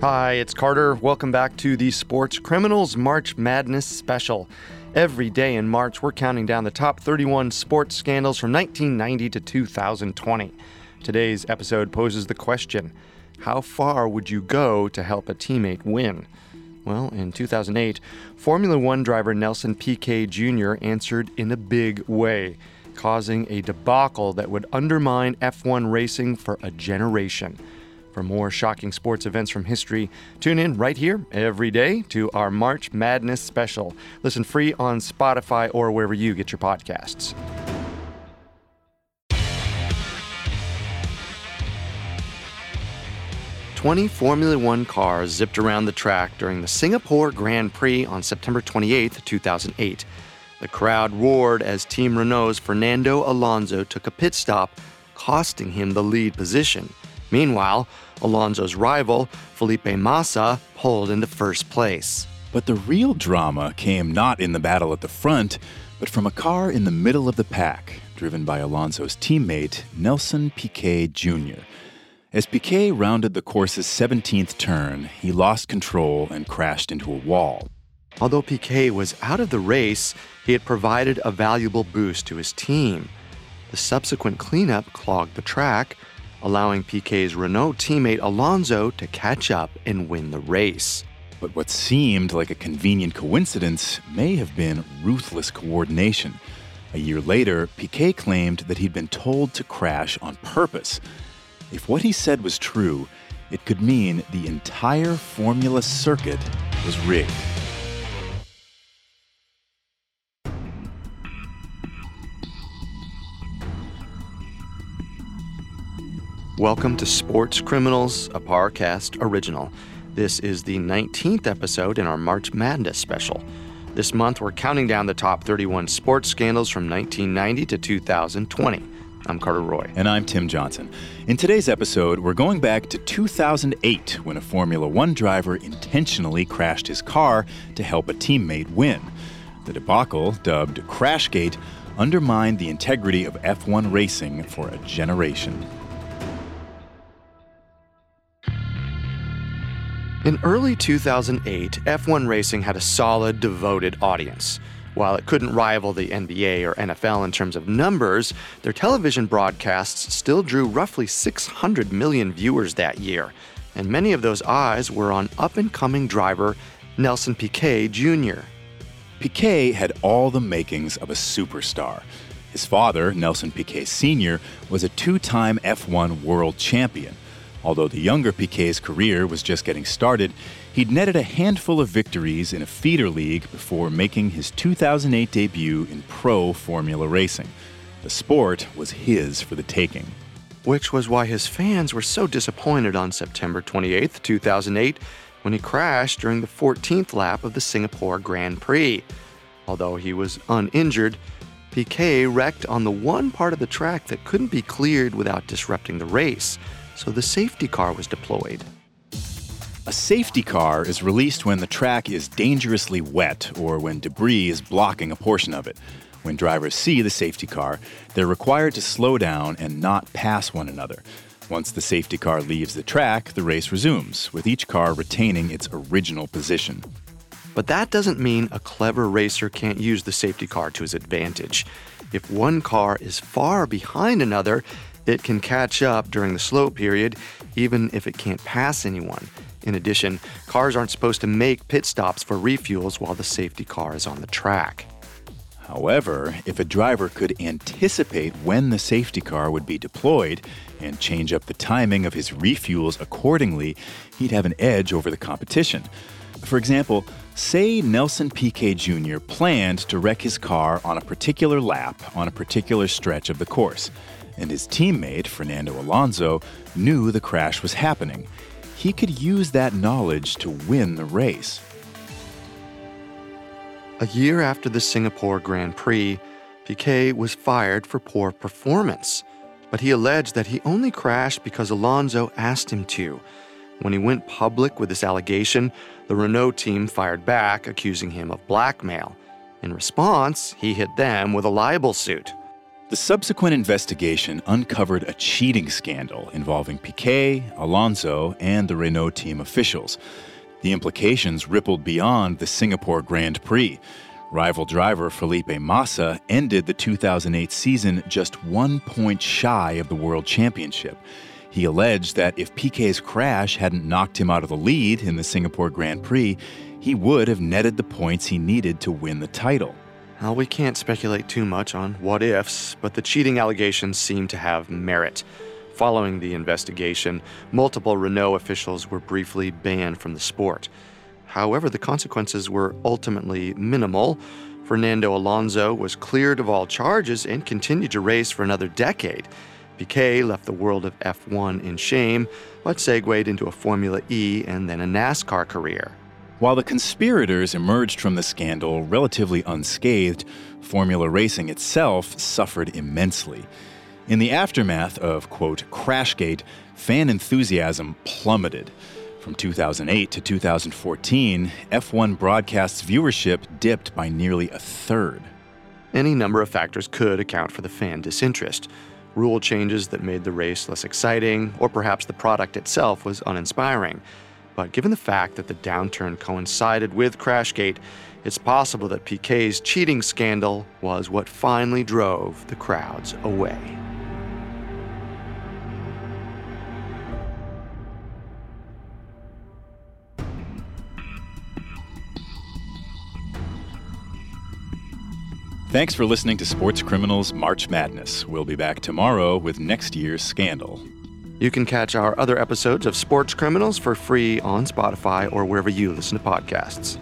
Hi, it's Carter. Welcome back to the Sports Criminals March Madness special. Every day in March, we're counting down the top 31 sports scandals from 1990 to 2020. Today's episode poses the question How far would you go to help a teammate win? Well, in 2008, Formula One driver Nelson Piquet Jr. answered in a big way, causing a debacle that would undermine F1 racing for a generation. For more shocking sports events from history, tune in right here every day to our March Madness special. Listen free on Spotify or wherever you get your podcasts. Twenty Formula One cars zipped around the track during the Singapore Grand Prix on September 28, 2008. The crowd roared as Team Renault's Fernando Alonso took a pit stop, costing him the lead position. Meanwhile, Alonso's rival, Felipe Massa, pulled into first place. But the real drama came not in the battle at the front, but from a car in the middle of the pack, driven by Alonso's teammate, Nelson Piquet Jr. As Piquet rounded the course's 17th turn, he lost control and crashed into a wall. Although Piquet was out of the race, he had provided a valuable boost to his team. The subsequent cleanup clogged the track, allowing Piquet's Renault teammate Alonso to catch up and win the race. But what seemed like a convenient coincidence may have been ruthless coordination. A year later, Piquet claimed that he'd been told to crash on purpose. If what he said was true, it could mean the entire Formula circuit was rigged. Welcome to Sports Criminals, a Parcast original. This is the 19th episode in our March Madness special. This month, we're counting down the top 31 sports scandals from 1990 to 2020. I'm Carter Roy. And I'm Tim Johnson. In today's episode, we're going back to 2008 when a Formula One driver intentionally crashed his car to help a teammate win. The debacle, dubbed Crashgate, undermined the integrity of F1 racing for a generation. In early 2008, F1 racing had a solid, devoted audience. While it couldn't rival the NBA or NFL in terms of numbers, their television broadcasts still drew roughly 600 million viewers that year, and many of those eyes were on up and coming driver Nelson Piquet Jr. Piquet had all the makings of a superstar. His father, Nelson Piquet Sr., was a two time F1 world champion. Although the younger Piquet's career was just getting started, he'd netted a handful of victories in a feeder league before making his 2008 debut in pro Formula racing. The sport was his for the taking. Which was why his fans were so disappointed on September 28, 2008, when he crashed during the 14th lap of the Singapore Grand Prix. Although he was uninjured, Piquet wrecked on the one part of the track that couldn't be cleared without disrupting the race so the safety car was deployed. A safety car is released when the track is dangerously wet or when debris is blocking a portion of it. When drivers see the safety car, they're required to slow down and not pass one another. Once the safety car leaves the track, the race resumes, with each car retaining its original position. But that doesn't mean a clever racer can't use the safety car to his advantage. If one car is far behind another, it can catch up during the slow period, even if it can't pass anyone. In addition, cars aren't supposed to make pit stops for refuels while the safety car is on the track. However, if a driver could anticipate when the safety car would be deployed and change up the timing of his refuels accordingly, he'd have an edge over the competition. For example, say Nelson Piquet Jr. planned to wreck his car on a particular lap on a particular stretch of the course and his teammate, Fernando Alonso, knew the crash was happening. He could use that knowledge to win the race. A year after the Singapore Grand Prix, Piquet was fired for poor performance, but he alleged that he only crashed because Alonso asked him to. When he went public with this allegation, the Renault team fired back, accusing him of blackmail. In response, he hit them with a libel suit. The subsequent investigation uncovered a cheating scandal involving Piquet, Alonso, and the Renault team officials. The implications rippled beyond the Singapore Grand Prix. Rival driver Felipe Massa ended the 2008 season just one point shy of the World Championship. He alleged that if Piquet's crash hadn't knocked him out of the lead in the Singapore Grand Prix, he would have netted the points he needed to win the title. Well, we can't speculate too much on what ifs, but the cheating allegations seem to have merit. Following the investigation, multiple Renault officials were briefly banned from the sport. However, the consequences were ultimately minimal. Fernando Alonso was cleared of all charges and continued to race for another decade. Piquet left the world of F1 in shame, but segued into a Formula E and then a NASCAR career. While the conspirators emerged from the scandal relatively unscathed, Formula Racing itself suffered immensely. In the aftermath of, quote, Crashgate, fan enthusiasm plummeted. From 2008 to 2014, F1 broadcast's viewership dipped by nearly a third. Any number of factors could account for the fan disinterest. Rule changes that made the race less exciting, or perhaps the product itself was uninspiring. But given the fact that the downturn coincided with Crashgate, it's possible that Piquet's cheating scandal was what finally drove the crowds away. Thanks for listening to Sports Criminals March Madness. We'll be back tomorrow with next year's scandal. You can catch our other episodes of Sports Criminals for free on Spotify or wherever you listen to podcasts.